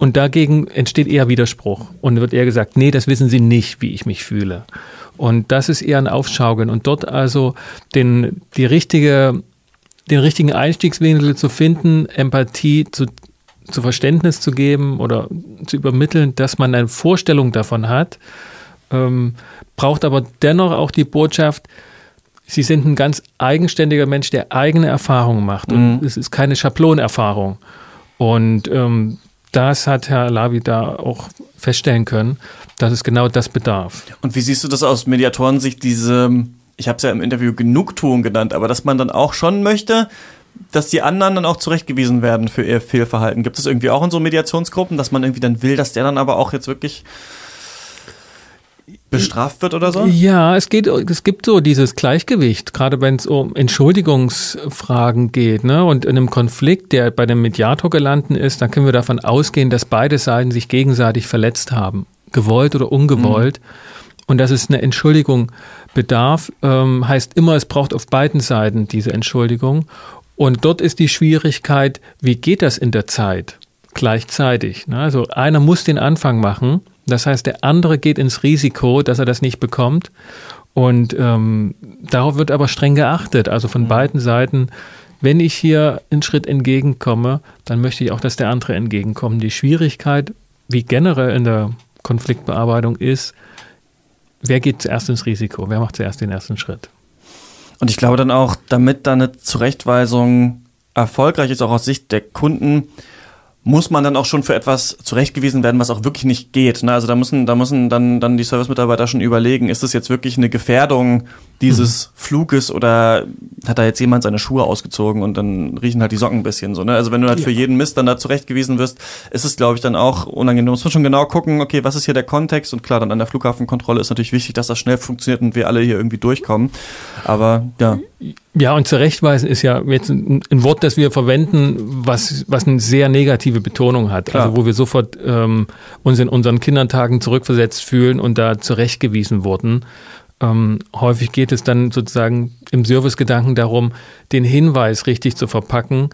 und dagegen entsteht eher Widerspruch. Und wird eher gesagt, nee, das wissen Sie nicht, wie ich mich fühle. Und das ist eher ein Aufschaukeln. Und dort also den, die richtige, den richtigen Einstiegswinkel zu finden, Empathie zu, zu Verständnis zu geben oder zu übermitteln, dass man eine Vorstellung davon hat, ähm, braucht aber dennoch auch die Botschaft, Sie sind ein ganz eigenständiger Mensch, der eigene Erfahrungen macht. Und mhm. es ist keine Schablonerfahrung. Und ähm, das hat Herr Lavi da auch feststellen können, dass es genau das bedarf. Und wie siehst du das aus Mediatorensicht, diese, ich habe es ja im Interview Genugtuung genannt, aber dass man dann auch schon möchte, dass die anderen dann auch zurechtgewiesen werden für ihr Fehlverhalten. Gibt es irgendwie auch in so Mediationsgruppen, dass man irgendwie dann will, dass der dann aber auch jetzt wirklich bestraft wird oder so? Ja, es geht, es gibt so dieses Gleichgewicht, gerade wenn es um Entschuldigungsfragen geht, ne? Und in einem Konflikt, der bei dem Mediator gelandet ist, dann können wir davon ausgehen, dass beide Seiten sich gegenseitig verletzt haben, gewollt oder ungewollt. Mhm. Und dass es eine Entschuldigung bedarf, ähm, heißt immer, es braucht auf beiden Seiten diese Entschuldigung. Und dort ist die Schwierigkeit, wie geht das in der Zeit? Gleichzeitig. Ne? Also einer muss den Anfang machen das heißt, der andere geht ins Risiko, dass er das nicht bekommt. Und ähm, darauf wird aber streng geachtet. Also von mhm. beiden Seiten, wenn ich hier einen Schritt entgegenkomme, dann möchte ich auch, dass der andere entgegenkommt. Die Schwierigkeit, wie generell in der Konfliktbearbeitung ist, wer geht zuerst ins Risiko? Wer macht zuerst den ersten Schritt? Und ich glaube dann auch, damit da eine Zurechtweisung erfolgreich ist, auch aus Sicht der Kunden, muss man dann auch schon für etwas zurechtgewiesen werden, was auch wirklich nicht geht. Ne? Also da müssen, da müssen dann, dann die Servicemitarbeiter schon überlegen, ist das jetzt wirklich eine Gefährdung dieses mhm. Fluges oder hat da jetzt jemand seine Schuhe ausgezogen und dann riechen halt die Socken ein bisschen so. Ne? Also wenn du halt ja. für jeden Mist dann da zurechtgewiesen wirst, ist es, glaube ich, dann auch unangenehm. Du musst schon genau gucken, okay, was ist hier der Kontext und klar, dann an der Flughafenkontrolle ist natürlich wichtig, dass das schnell funktioniert und wir alle hier irgendwie durchkommen. Aber ja. Ja, und zurechtweisen ist ja jetzt ein, ein, Wort, das wir verwenden, was, was eine sehr negative Betonung hat. Klar. Also wo wir sofort ähm, uns in unseren Kindertagen zurückversetzt fühlen und da zurechtgewiesen wurden. Ähm, häufig geht es dann sozusagen im Servicegedanken darum, den Hinweis richtig zu verpacken.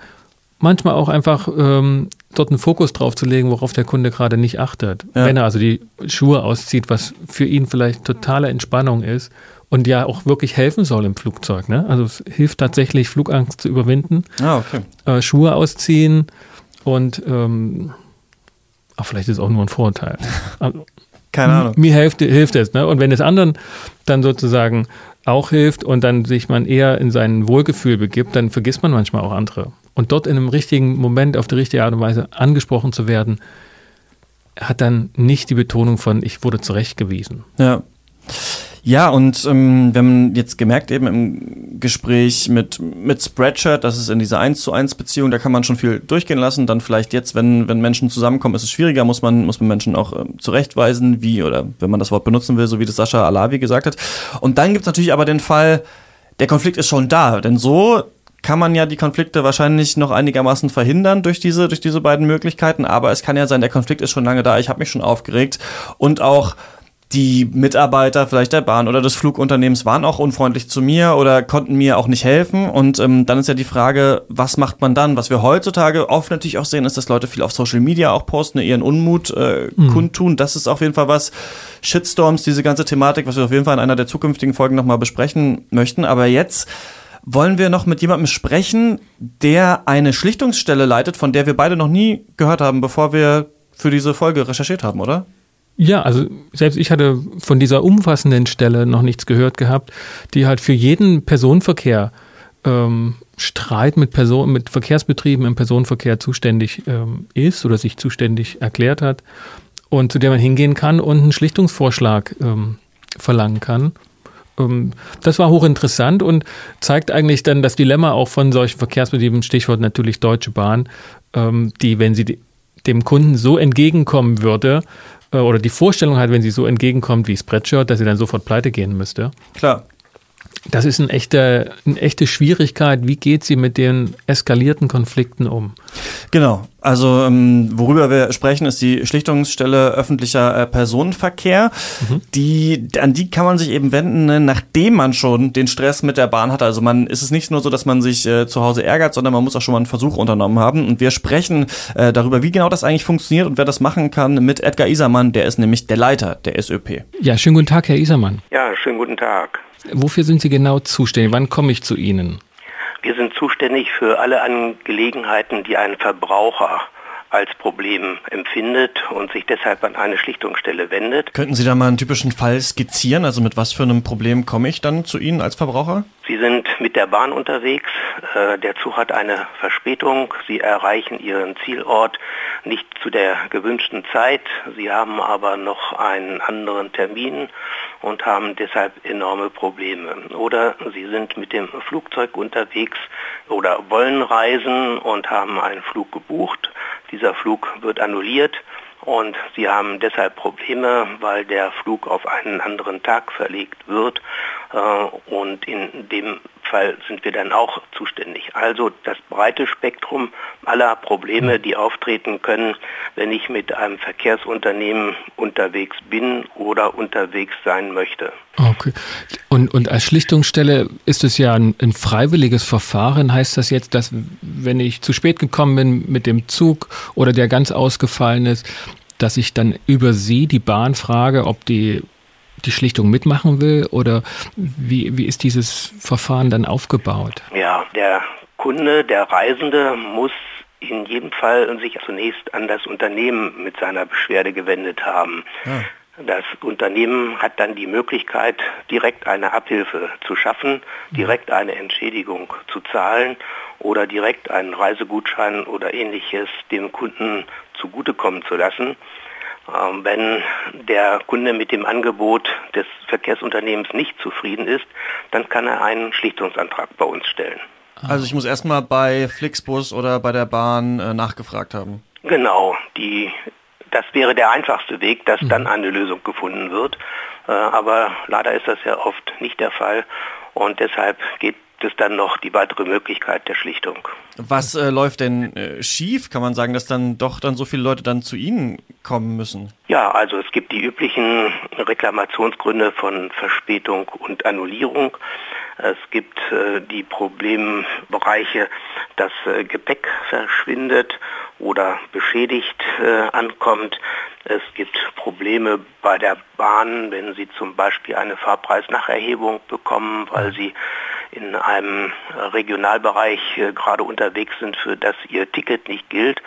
Manchmal auch einfach ähm, dort einen Fokus drauf zu legen, worauf der Kunde gerade nicht achtet. Ja. Wenn er also die Schuhe auszieht, was für ihn vielleicht totale Entspannung ist und ja auch wirklich helfen soll im Flugzeug. Ne? Also es hilft tatsächlich, Flugangst zu überwinden. Ah, okay. Äh, Schuhe ausziehen und ähm, ach, vielleicht ist es auch nur ein Vorurteil. Keine Ahnung. Mir hilft, hilft es. Ne? Und wenn es anderen dann sozusagen auch hilft und dann sich man eher in sein Wohlgefühl begibt, dann vergisst man manchmal auch andere. Und dort in einem richtigen Moment auf die richtige Art und Weise angesprochen zu werden, hat dann nicht die Betonung von ich wurde zurechtgewiesen. Ja. Ja, und ähm, wir haben jetzt gemerkt eben im Gespräch mit, mit Spreadshirt, dass es in dieser 1 zu 1 Beziehung, da kann man schon viel durchgehen lassen. Dann vielleicht jetzt, wenn, wenn Menschen zusammenkommen, ist es schwieriger, muss man, muss man Menschen auch ähm, zurechtweisen, wie, oder wenn man das Wort benutzen will, so wie das Sascha Alavi gesagt hat. Und dann gibt es natürlich aber den Fall, der Konflikt ist schon da. Denn so kann man ja die Konflikte wahrscheinlich noch einigermaßen verhindern durch diese, durch diese beiden Möglichkeiten. Aber es kann ja sein, der Konflikt ist schon lange da, ich habe mich schon aufgeregt. Und auch die Mitarbeiter vielleicht der Bahn oder des Flugunternehmens waren auch unfreundlich zu mir oder konnten mir auch nicht helfen. Und ähm, dann ist ja die Frage, was macht man dann? Was wir heutzutage oft natürlich auch sehen, ist, dass Leute viel auf Social Media auch posten, ihren Unmut äh, mhm. kundtun. Das ist auf jeden Fall was. Shitstorms, diese ganze Thematik, was wir auf jeden Fall in einer der zukünftigen Folgen nochmal besprechen möchten. Aber jetzt wollen wir noch mit jemandem sprechen, der eine Schlichtungsstelle leitet, von der wir beide noch nie gehört haben, bevor wir für diese Folge recherchiert haben, oder? Ja, also selbst ich hatte von dieser umfassenden Stelle noch nichts gehört gehabt, die halt für jeden Personenverkehr ähm, Streit mit Person, mit Verkehrsbetrieben im Personenverkehr zuständig ähm, ist oder sich zuständig erklärt hat und zu der man hingehen kann und einen Schlichtungsvorschlag ähm, verlangen kann. Ähm, das war hochinteressant und zeigt eigentlich dann das Dilemma auch von solchen Verkehrsbetrieben, Stichwort natürlich Deutsche Bahn, ähm, die, wenn sie dem Kunden so entgegenkommen würde, äh, oder die Vorstellung hat, wenn sie so entgegenkommt wie Spreadshirt, dass sie dann sofort pleite gehen müsste. Klar. Das ist ein echter, eine echte Schwierigkeit. Wie geht sie mit den eskalierten Konflikten um? Genau. Also ähm, worüber wir sprechen, ist die Schlichtungsstelle öffentlicher äh, Personenverkehr. Mhm. Die, an die kann man sich eben wenden, ne, nachdem man schon den Stress mit der Bahn hat. Also man ist es nicht nur so, dass man sich äh, zu Hause ärgert, sondern man muss auch schon mal einen Versuch unternommen haben. Und wir sprechen äh, darüber, wie genau das eigentlich funktioniert und wer das machen kann, mit Edgar Isermann. Der ist nämlich der Leiter der SÖP. Ja, schönen guten Tag, Herr Isermann. Ja, schönen guten Tag. Wofür sind Sie genau zuständig? Wann komme ich zu Ihnen? Wir sind zuständig für alle Angelegenheiten, die ein Verbraucher als Problem empfindet und sich deshalb an eine Schlichtungsstelle wendet. Könnten Sie da mal einen typischen Fall skizzieren? Also mit was für einem Problem komme ich dann zu Ihnen als Verbraucher? Sie sind mit der Bahn unterwegs, äh, der Zug hat eine Verspätung, Sie erreichen Ihren Zielort nicht zu der gewünschten Zeit, Sie haben aber noch einen anderen Termin und haben deshalb enorme Probleme. Oder Sie sind mit dem Flugzeug unterwegs oder wollen reisen und haben einen Flug gebucht. Dieser Flug wird annulliert und sie haben deshalb Probleme, weil der Flug auf einen anderen Tag verlegt wird und in dem Fall sind wir dann auch zuständig. Also das breite Spektrum aller Probleme, die auftreten können, wenn ich mit einem Verkehrsunternehmen unterwegs bin oder unterwegs sein möchte. Okay. Und, und als Schlichtungsstelle ist es ja ein, ein freiwilliges Verfahren. Heißt das jetzt, dass wenn ich zu spät gekommen bin mit dem Zug oder der ganz ausgefallen ist, dass ich dann über Sie, die Bahn, frage, ob die die Schlichtung mitmachen will oder wie, wie ist dieses Verfahren dann aufgebaut? Ja, der Kunde, der Reisende muss in jedem Fall sich zunächst an das Unternehmen mit seiner Beschwerde gewendet haben. Ja. Das Unternehmen hat dann die Möglichkeit, direkt eine Abhilfe zu schaffen, direkt eine Entschädigung zu zahlen oder direkt einen Reisegutschein oder ähnliches dem Kunden zugutekommen zu lassen. Ähm, wenn der Kunde mit dem Angebot des Verkehrsunternehmens nicht zufrieden ist, dann kann er einen Schlichtungsantrag bei uns stellen. Also ich muss erstmal bei Flixbus oder bei der Bahn äh, nachgefragt haben. Genau, die, das wäre der einfachste Weg, dass mhm. dann eine Lösung gefunden wird. Äh, aber leider ist das ja oft nicht der Fall und deshalb geht es dann noch die weitere Möglichkeit der Schlichtung. Was äh, läuft denn äh, schief? Kann man sagen, dass dann doch dann so viele Leute dann zu Ihnen kommen müssen? Ja, also es gibt die üblichen Reklamationsgründe von Verspätung und Annullierung. Es gibt äh, die Problembereiche, dass äh, Gepäck verschwindet oder beschädigt äh, ankommt. Es gibt Probleme bei der Bahn, wenn Sie zum Beispiel eine Fahrpreisnacherhebung bekommen, weil Sie in einem Regionalbereich äh, gerade unterwegs sind, für das ihr Ticket nicht gilt.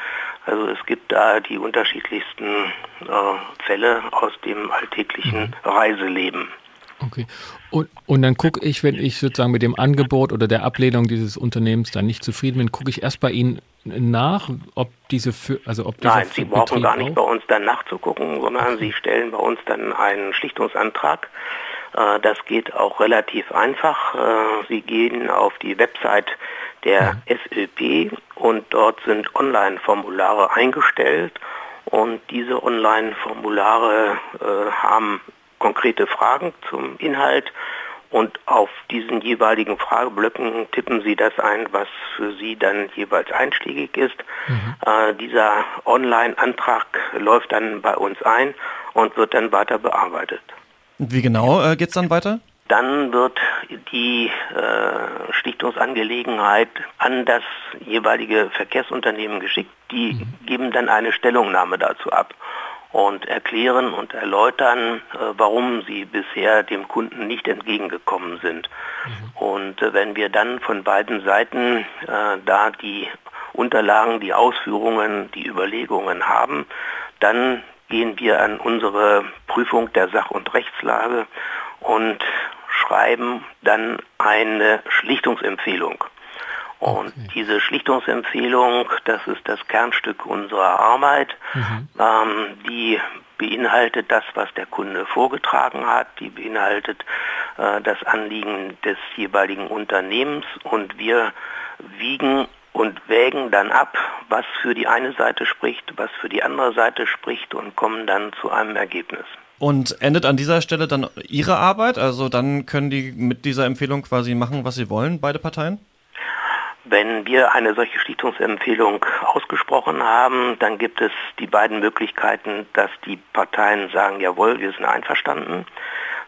Also es gibt da die unterschiedlichsten äh, Fälle aus dem alltäglichen mhm. Reiseleben. Okay. Und, und dann gucke ich, wenn ich sozusagen mit dem Angebot oder der Ablehnung dieses Unternehmens dann nicht zufrieden bin, gucke ich erst bei Ihnen nach, ob diese, also ob Nein, Sie brauchen Betrieb gar nicht auch? bei uns dann nachzugucken, sondern. Sie stellen bei uns dann einen Schlichtungsantrag das geht auch relativ einfach. Äh, Sie gehen auf die Website der. SÖP und dort sind Online-Formulare eingestellt und diese Online-Formulare äh, haben konkrete Fragen zum Inhalt und auf diesen jeweiligen Frageblöcken tippen Sie das ein, was für Sie dann jeweils einschlägig ist. Mhm. Äh, dieser Online-Antrag läuft dann bei uns ein und wird dann weiter bearbeitet. Wie genau äh, geht es dann weiter? Dann wird die äh, Schlichtungsangelegenheit an das jeweilige Verkehrsunternehmen geschickt. Die mhm. geben dann eine Stellungnahme dazu ab und erklären und erläutern, äh, warum sie bisher dem Kunden nicht entgegengekommen sind. Mhm. Und äh, wenn wir dann von beiden Seiten äh, da die Unterlagen, die Ausführungen, die Überlegungen haben, dann gehen wir an unsere Prüfung der Sach- und Rechtslage und schreiben dann eine Schlichtungsempfehlung. Und okay. diese Schlichtungsempfehlung, das ist das Kernstück unserer Arbeit. Mhm. Ähm, die beinhaltet das, was der Kunde vorgetragen hat, die beinhaltet äh, das Anliegen des jeweiligen Unternehmens und wir wiegen und wägen dann ab, was für die eine Seite spricht, was für die andere Seite spricht und kommen dann zu einem Ergebnis. Und endet an dieser Stelle dann Ihre Arbeit? Also dann können die mit dieser Empfehlung quasi machen, was sie wollen, beide Parteien? Wenn wir eine solche Schlichtungsempfehlung ausgesprochen haben, dann gibt es die beiden Möglichkeiten, dass die Parteien sagen, jawohl, wir sind einverstanden.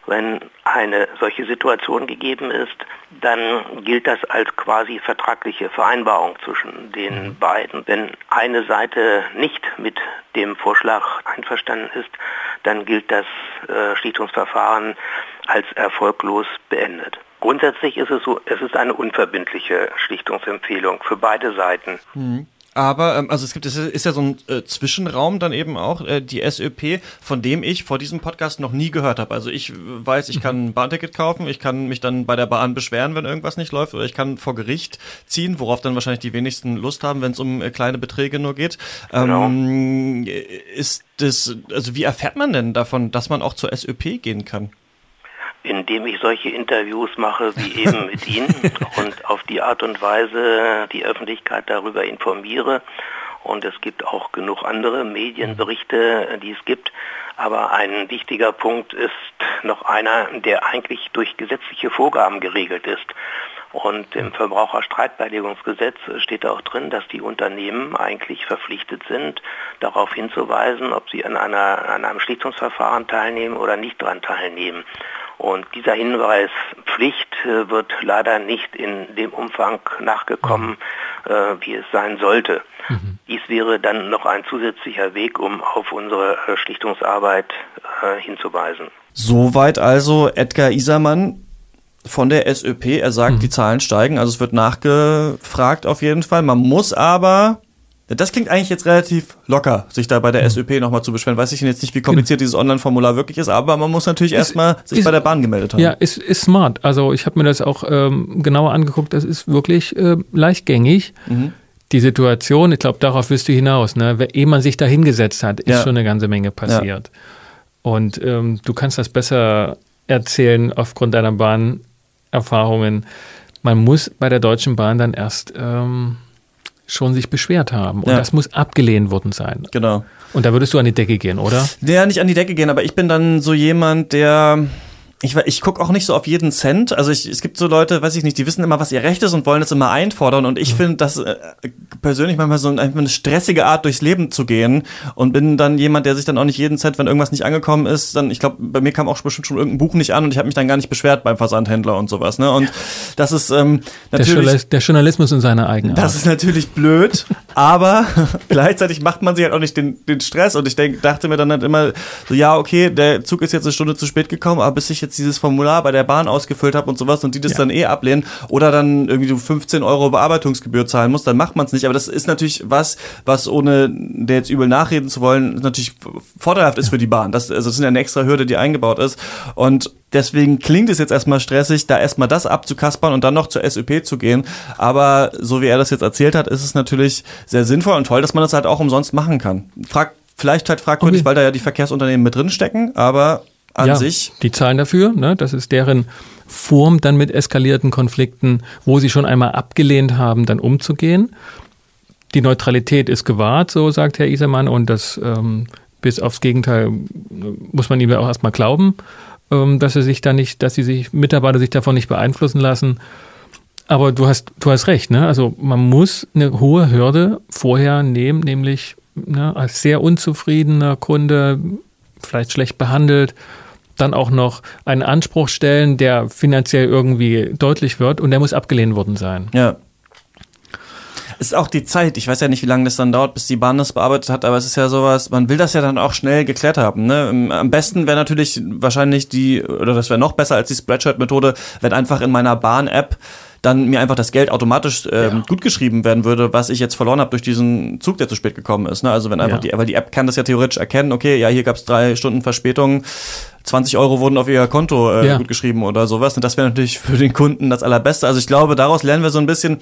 Wenn eine solche Situation gegeben ist, dann gilt das als quasi vertragliche Vereinbarung zwischen den mhm. beiden. Wenn eine Seite nicht mit dem Vorschlag einverstanden ist, dann gilt das äh, Schlichtungsverfahren als erfolglos beendet. Grundsätzlich ist es so, es ist eine unverbindliche Schlichtungsempfehlung für beide Seiten. Mhm. Aber, ähm, also es gibt, es ist ja so ein äh, Zwischenraum dann eben auch, äh, die SÖP, von dem ich vor diesem Podcast noch nie gehört habe. Also ich weiß, ich kann ein Bahnticket kaufen, ich kann mich dann bei der Bahn beschweren, wenn irgendwas nicht läuft, oder ich kann vor Gericht ziehen, worauf dann wahrscheinlich die wenigsten Lust haben, wenn es um äh, kleine Beträge nur geht. Ähm, genau. Ist das, also wie erfährt man denn davon, dass man auch zur SÖP gehen kann? Indem ich solche Interviews mache wie eben mit Ihnen und auf die Art und Weise die Öffentlichkeit darüber informiere. Und es gibt auch genug andere Medienberichte, die es gibt. Aber ein wichtiger Punkt ist noch einer, der eigentlich durch gesetzliche Vorgaben geregelt ist. Und im Verbraucherstreitbeilegungsgesetz steht auch drin, dass die Unternehmen eigentlich verpflichtet sind, darauf hinzuweisen, ob sie an, einer, an einem Schlichtungsverfahren teilnehmen oder nicht daran teilnehmen. Und dieser Hinweispflicht äh, wird leider nicht in dem Umfang nachgekommen, mhm. äh, wie es sein sollte. Mhm. Dies wäre dann noch ein zusätzlicher Weg, um auf unsere äh, Schlichtungsarbeit hinzuweisen. Soweit also Edgar Isermann von der SÖP. Er sagt, mhm. die Zahlen steigen, also es wird nachgefragt auf jeden Fall. Man muss aber das klingt eigentlich jetzt relativ locker, sich da bei der mhm. SÖP nochmal zu beschweren. Weiß ich jetzt nicht, wie kompliziert genau. dieses Online-Formular wirklich ist, aber man muss natürlich erstmal sich ist, bei der Bahn gemeldet haben. Ja, ist, ist smart. Also ich habe mir das auch ähm, genauer angeguckt. Das ist wirklich äh, leichtgängig. Mhm. Die Situation, ich glaube, darauf wirst du hinaus. Ne? Ehe man sich da hingesetzt hat, ist ja. schon eine ganze Menge passiert. Ja. Und ähm, du kannst das besser erzählen aufgrund deiner Bahnerfahrungen. Man muss bei der Deutschen Bahn dann erst... Ähm, schon sich beschwert haben. Und ja. das muss abgelehnt worden sein. Genau. Und da würdest du an die Decke gehen, oder? Ja, nicht an die Decke gehen, aber ich bin dann so jemand, der ich, ich gucke auch nicht so auf jeden Cent. Also ich, es gibt so Leute, weiß ich nicht, die wissen immer, was ihr Recht ist und wollen es immer einfordern. Und ich mhm. finde das äh, persönlich manchmal so ein, eine stressige Art durchs Leben zu gehen und bin dann jemand, der sich dann auch nicht jeden Cent, wenn irgendwas nicht angekommen ist, dann, ich glaube, bei mir kam auch bestimmt schon irgendein Buch nicht an und ich habe mich dann gar nicht beschwert beim Versandhändler und sowas. Ne? Und das ist ähm, natürlich... Der, Journalismus in seiner eigenen Das ist natürlich blöd, aber gleichzeitig macht man sich halt auch nicht den, den Stress. Und ich denk, dachte mir dann halt immer so, ja, okay, der Zug ist jetzt eine Stunde zu spät gekommen, aber bis ich jetzt jetzt dieses Formular bei der Bahn ausgefüllt habe und sowas und die das ja. dann eh ablehnen oder dann irgendwie du 15 Euro Bearbeitungsgebühr zahlen musst, dann macht man es nicht. Aber das ist natürlich was, was ohne der jetzt übel nachreden zu wollen, natürlich vorteilhaft ist für die Bahn. Das, also das ist ja eine extra Hürde, die eingebaut ist. Und deswegen klingt es jetzt erstmal stressig, da erstmal das abzukaspern und dann noch zur SÖP zu gehen. Aber so wie er das jetzt erzählt hat, ist es natürlich sehr sinnvoll und toll, dass man das halt auch umsonst machen kann. Frag, vielleicht halt fragwürdig, okay. weil da ja die Verkehrsunternehmen mit drin stecken, aber an ja, sich. Die zahlen dafür, ne? das ist deren Form, dann mit eskalierten Konflikten, wo sie schon einmal abgelehnt haben, dann umzugehen. Die Neutralität ist gewahrt, so sagt Herr Isermann, und das ähm, bis aufs Gegenteil muss man ihm ja auch erstmal glauben. ähm, dass sie sich da nicht, dass sie sich Mitarbeiter sich davon nicht beeinflussen lassen. Aber du hast, du hast recht, ne? Also man muss eine hohe Hürde vorher nehmen, nämlich ne, als sehr unzufriedener Kunde, vielleicht schlecht behandelt, dann auch noch einen Anspruch stellen, der finanziell irgendwie deutlich wird und der muss abgelehnt worden sein. Ja. Es ist auch die Zeit. Ich weiß ja nicht, wie lange das dann dauert, bis die Bahn das bearbeitet hat, aber es ist ja sowas, man will das ja dann auch schnell geklärt haben. Ne? Am besten wäre natürlich wahrscheinlich die, oder das wäre noch besser als die Spreadshirt-Methode, wenn einfach in meiner Bahn-App dann mir einfach das Geld automatisch ähm, ja. gut geschrieben werden würde, was ich jetzt verloren habe durch diesen Zug, der zu spät gekommen ist. Ne? Also wenn einfach ja. die, weil die App kann das ja theoretisch erkennen, okay, ja, hier gab es drei Stunden Verspätung, 20 Euro wurden auf ihr Konto äh, ja. gut geschrieben oder sowas. Und das wäre natürlich für den Kunden das Allerbeste. Also ich glaube, daraus lernen wir so ein bisschen,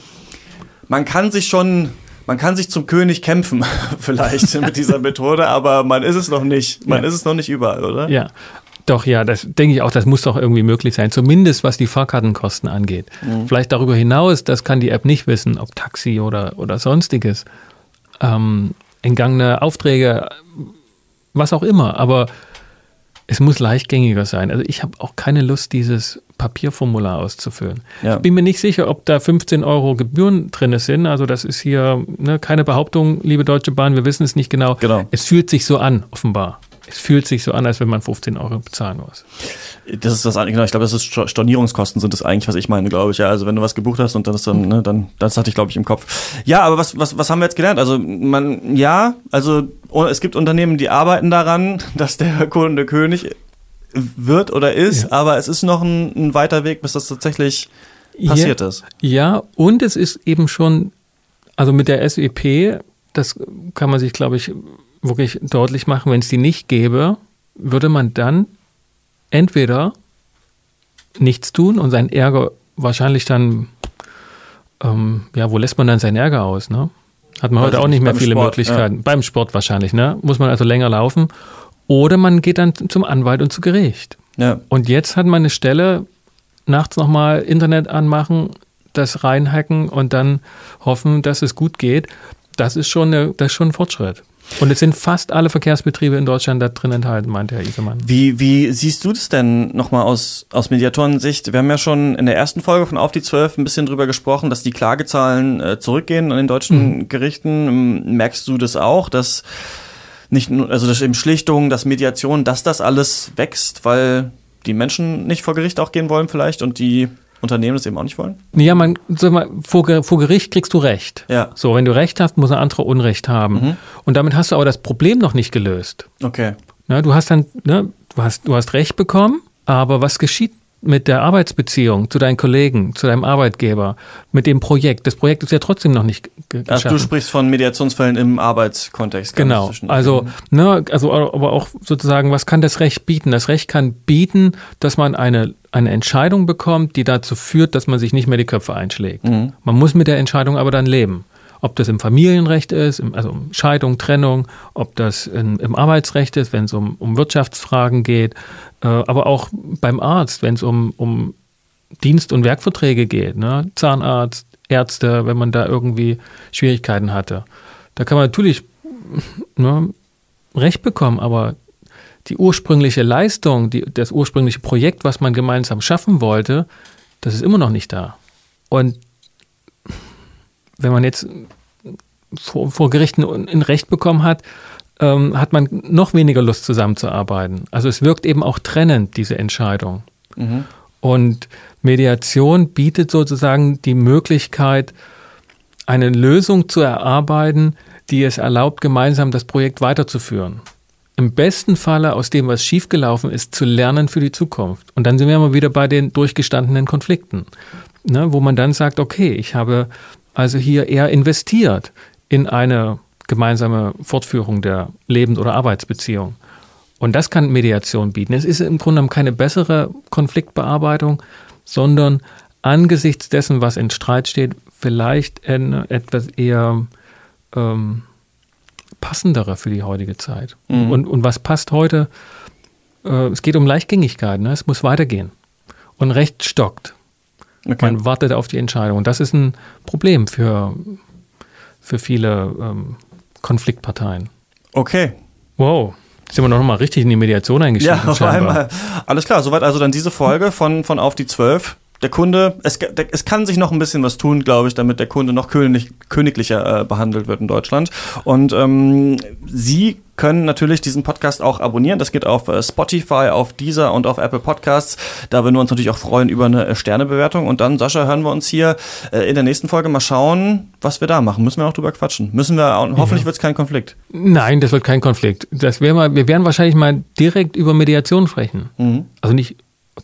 man kann sich schon man kann sich zum König kämpfen, vielleicht mit dieser Methode, aber man ist es noch nicht. Man ja. ist es noch nicht überall, oder? Ja. Doch, ja, das denke ich auch, das muss doch irgendwie möglich sein, zumindest was die Fahrkartenkosten angeht. Mhm. Vielleicht darüber hinaus, das kann die App nicht wissen, ob Taxi oder, oder sonstiges, ähm, entgangene Aufträge, was auch immer, aber es muss leichtgängiger sein. Also ich habe auch keine Lust, dieses Papierformular auszufüllen. Ja. Ich bin mir nicht sicher, ob da 15 Euro Gebühren drin sind. Also das ist hier ne, keine Behauptung, liebe Deutsche Bahn, wir wissen es nicht genau. genau. Es fühlt sich so an, offenbar es fühlt sich so an, als wenn man 15 Euro bezahlen muss. Das ist das genau, ich glaube, das ist Stornierungskosten sind das eigentlich, was ich meine, glaube ich. Ja, also wenn du was gebucht hast und dann ist dann, ne, dann, das hatte ich, glaube ich, im Kopf. Ja, aber was, was, was haben wir jetzt gelernt? Also man, ja, also es gibt Unternehmen, die arbeiten daran, dass der Kunde König wird oder ist, ja. aber es ist noch ein, ein, weiter Weg, bis das tatsächlich passiert ja, ist. Ja, und es ist eben schon, also mit der SEP, das kann man sich, glaube ich, wirklich deutlich machen, wenn es die nicht gäbe, würde man dann entweder nichts tun und seinen Ärger wahrscheinlich dann, ähm, ja, wo lässt man dann seinen Ärger aus, ne? Hat man also heute auch nicht mehr viele Sport, Möglichkeiten. Ja. Beim Sport wahrscheinlich, ne? Muss man also länger laufen. Oder man geht dann zum Anwalt und zu Gericht. Ja. Und jetzt hat man eine Stelle, nachts nochmal Internet anmachen, das reinhacken und dann hoffen, dass es gut geht. Das ist schon, eine, das ist schon ein Fortschritt. Und es sind fast alle Verkehrsbetriebe in Deutschland da drin enthalten, meinte Herr Isemann. Wie, wie siehst du das denn nochmal aus, aus Mediatorensicht? Wir haben ja schon in der ersten Folge von Auf die Zwölf ein bisschen drüber gesprochen, dass die Klagezahlen äh, zurückgehen an den deutschen mhm. Gerichten. Merkst du das auch, dass nicht nur, also das eben Schlichtung, das Mediation, dass das alles wächst, weil die Menschen nicht vor Gericht auch gehen wollen vielleicht und die Unternehmen das eben auch nicht wollen? Ja, man, sag mal, vor, vor Gericht kriegst du Recht. Ja. So, wenn du Recht hast, muss ein anderer Unrecht haben. Mhm. Und damit hast du aber das Problem noch nicht gelöst. Okay. Na, du hast dann, ne, du hast, du hast Recht bekommen, aber was geschieht mit der Arbeitsbeziehung zu deinen Kollegen, zu deinem Arbeitgeber, mit dem Projekt. Das Projekt ist ja trotzdem noch nicht geschaffen. Also du sprichst von Mediationsfällen im Arbeitskontext. Genau. Also, ne, also, aber auch sozusagen, was kann das Recht bieten? Das Recht kann bieten, dass man eine, eine Entscheidung bekommt, die dazu führt, dass man sich nicht mehr die Köpfe einschlägt. Mhm. Man muss mit der Entscheidung aber dann leben ob das im Familienrecht ist, also um Scheidung, Trennung, ob das in, im Arbeitsrecht ist, wenn es um, um Wirtschaftsfragen geht, äh, aber auch beim Arzt, wenn es um, um Dienst- und Werkverträge geht, ne? Zahnarzt, Ärzte, wenn man da irgendwie Schwierigkeiten hatte. Da kann man natürlich ne, Recht bekommen, aber die ursprüngliche Leistung, die, das ursprüngliche Projekt, was man gemeinsam schaffen wollte, das ist immer noch nicht da. Und wenn man jetzt vor, vor Gerichten ein Recht bekommen hat, ähm, hat man noch weniger Lust zusammenzuarbeiten. Also es wirkt eben auch trennend, diese Entscheidung. Mhm. Und Mediation bietet sozusagen die Möglichkeit, eine Lösung zu erarbeiten, die es erlaubt, gemeinsam das Projekt weiterzuführen. Im besten Falle aus dem, was schiefgelaufen ist, zu lernen für die Zukunft. Und dann sind wir mal wieder bei den durchgestandenen Konflikten, ne, wo man dann sagt, okay, ich habe also hier eher investiert in eine gemeinsame Fortführung der Lebens- oder Arbeitsbeziehung. Und das kann Mediation bieten. Es ist im Grunde genommen keine bessere Konfliktbearbeitung, sondern angesichts dessen, was in Streit steht, vielleicht etwas eher ähm, passendere für die heutige Zeit. Mhm. Und, und was passt heute? Äh, es geht um Leichtgängigkeit. Ne? Es muss weitergehen. Und Recht stockt. Okay. Man wartet auf die Entscheidung. Und das ist ein Problem für, für viele ähm, Konfliktparteien. Okay. Wow. Sind wir noch mal richtig in die Mediation eingestiegen? Ja, auf einmal. Alles klar, soweit also dann diese Folge von, von Auf die Zwölf. Der Kunde, es, der, es kann sich noch ein bisschen was tun, glaube ich, damit der Kunde noch könig, königlicher äh, behandelt wird in Deutschland. Und ähm, Sie können natürlich diesen Podcast auch abonnieren. Das geht auf äh, Spotify, auf Deezer und auf Apple Podcasts. Da würden wir uns natürlich auch freuen über eine äh, Sternebewertung. Und dann, Sascha, hören wir uns hier äh, in der nächsten Folge mal schauen, was wir da machen. Müssen wir auch drüber quatschen. Müssen wir, hoffentlich wird es kein Konflikt. Nein, das wird kein Konflikt. Das wär mal, wir werden wahrscheinlich mal direkt über Mediation sprechen. Mhm. Also nicht,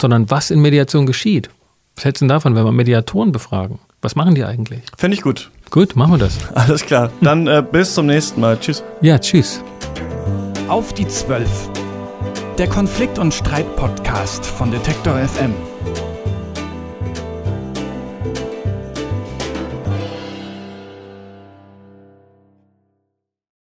sondern was in Mediation geschieht. Was hältst du denn davon, wenn wir Mediatoren befragen? Was machen die eigentlich? Finde ich gut. Gut, machen wir das. Alles klar. Dann äh, bis zum nächsten Mal. Tschüss. Ja, tschüss. Auf die Zwölf. Der Konflikt- und Streit-Podcast von Detektor FM.